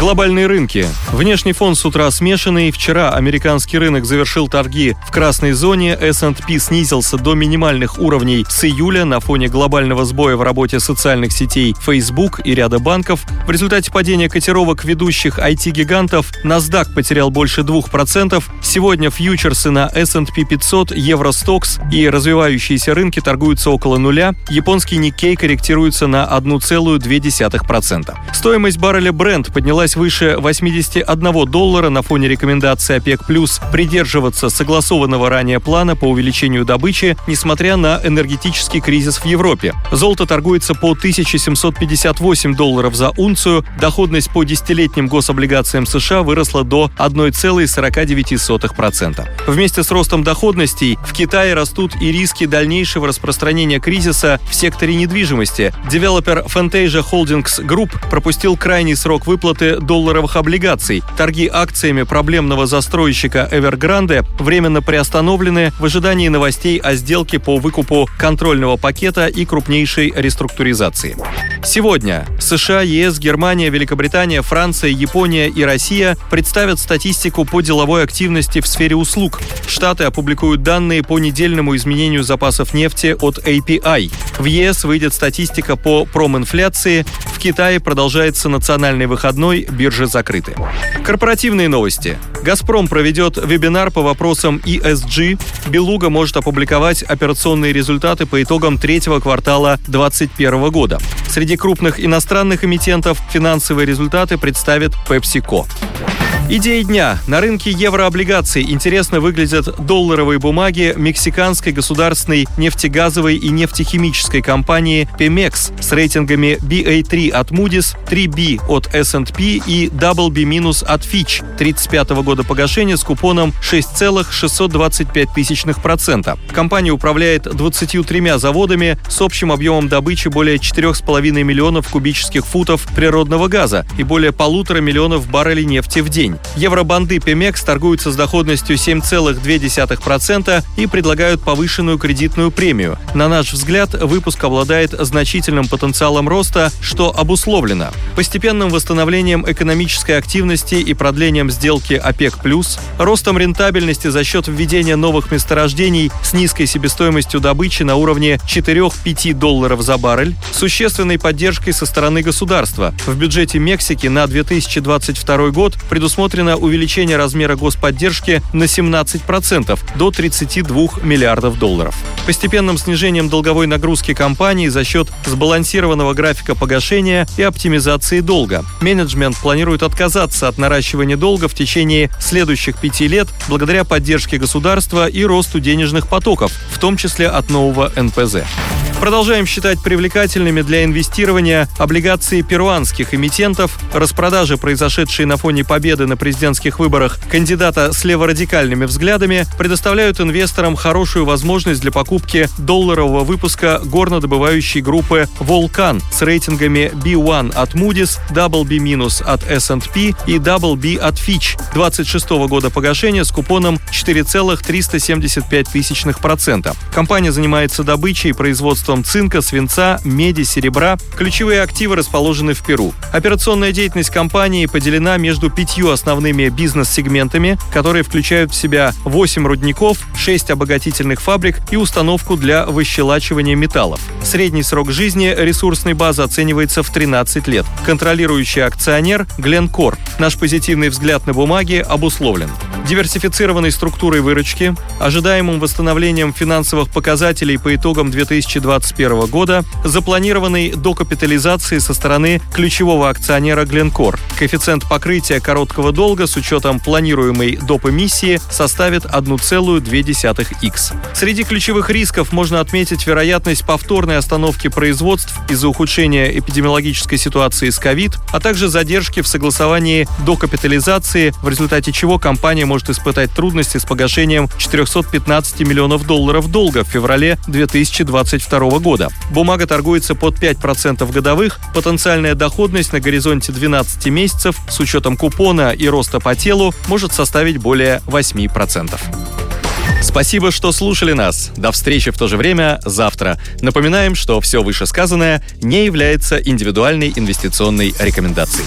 Глобальные рынки. Внешний фон с утра смешанный. Вчера американский рынок завершил торги в красной зоне. S&P снизился до минимальных уровней с июля на фоне глобального сбоя в работе социальных сетей Facebook и ряда банков. В результате падения котировок ведущих IT-гигантов NASDAQ потерял больше 2%. Сегодня фьючерсы на S&P 500, Евростокс и развивающиеся рынки торгуются около нуля. Японский Nikkei корректируется на 1,2%. Стоимость барреля Brent поднялась поднялась выше 81 доллара на фоне рекомендации ОПЕК+, придерживаться согласованного ранее плана по увеличению добычи, несмотря на энергетический кризис в Европе. Золото торгуется по 1758 долларов за унцию, доходность по десятилетним гособлигациям США выросла до 1,49%. Вместе с ростом доходностей в Китае растут и риски дальнейшего распространения кризиса в секторе недвижимости. Девелопер Fantasia Holdings Group пропустил крайний срок выплаты долларовых облигаций. Торги акциями проблемного застройщика Evergrande временно приостановлены в ожидании новостей о сделке по выкупу контрольного пакета и крупнейшей реструктуризации. Сегодня США, ЕС, Германия, Великобритания, Франция, Япония и Россия представят статистику по деловой активности в сфере услуг. Штаты опубликуют данные по недельному изменению запасов нефти от API. В ЕС выйдет статистика по проминфляции. Китае продолжается национальный выходной, биржи закрыты. Корпоративные новости. «Газпром» проведет вебинар по вопросам ESG. «Белуга» может опубликовать операционные результаты по итогам третьего квартала 2021 года. Среди крупных иностранных эмитентов финансовые результаты представит PepsiCo. Идеи дня. На рынке еврооблигаций интересно выглядят долларовые бумаги мексиканской государственной нефтегазовой и нефтехимической компании Pemex с рейтингами BA3 от Moody's, 3B от S&P и BB- от Fitch 35 года погашения с купоном 6,625%. Компания управляет 23 заводами с общим объемом добычи более 4,5 миллионов кубических футов природного газа и более полутора миллионов баррелей нефти в день. Евробанды Pemex торгуются с доходностью 7,2% и предлагают повышенную кредитную премию. На наш взгляд, выпуск обладает значительным потенциалом роста, что обусловлено постепенным восстановлением экономической активности и продлением сделки ОПЕК+, ростом рентабельности за счет введения новых месторождений с низкой себестоимостью добычи на уровне 4-5 долларов за баррель, существенной поддержкой со стороны государства. В бюджете Мексики на 2022 год предусмотрено предусмотрено увеличение размера господдержки на 17% до 32 миллиардов долларов. Постепенным снижением долговой нагрузки компании за счет сбалансированного графика погашения и оптимизации долга. Менеджмент планирует отказаться от наращивания долга в течение следующих пяти лет благодаря поддержке государства и росту денежных потоков, в том числе от нового НПЗ. Продолжаем считать привлекательными для инвестирования облигации перуанских эмитентов. Распродажи, произошедшие на фоне победы на президентских выборах кандидата с леворадикальными взглядами, предоставляют инвесторам хорошую возможность для покупки долларового выпуска горнодобывающей группы «Волкан» с рейтингами B1 от Moody's, BB- от S&P и BB от Fitch 26 года погашения с купоном 4,375%. Компания занимается добычей и производством производством цинка, свинца, меди, серебра. Ключевые активы расположены в Перу. Операционная деятельность компании поделена между пятью основными бизнес-сегментами, которые включают в себя 8 рудников, 6 обогатительных фабрик и установку для выщелачивания металлов. Средний срок жизни ресурсной базы оценивается в 13 лет. Контролирующий акционер – Гленкор. Наш позитивный взгляд на бумаги обусловлен диверсифицированной структурой выручки, ожидаемым восстановлением финансовых показателей по итогам 2021 года, запланированной докапитализацией со стороны ключевого акционера Glencore. Коэффициент покрытия короткого долга с учетом планируемой доп. эмиссии составит 1,2х. Среди ключевых рисков можно отметить вероятность повторной остановки производств из-за ухудшения эпидемиологической ситуации с ковид, а также задержки в согласовании докапитализации, в результате чего компания может испытать трудности с погашением 415 миллионов долларов долга в феврале 2022 года. Бумага торгуется под 5% годовых, потенциальная доходность на горизонте 12 месяцев с учетом купона и роста по телу может составить более 8%. Спасибо, что слушали нас. До встречи в то же время завтра. Напоминаем, что все вышесказанное не является индивидуальной инвестиционной рекомендацией.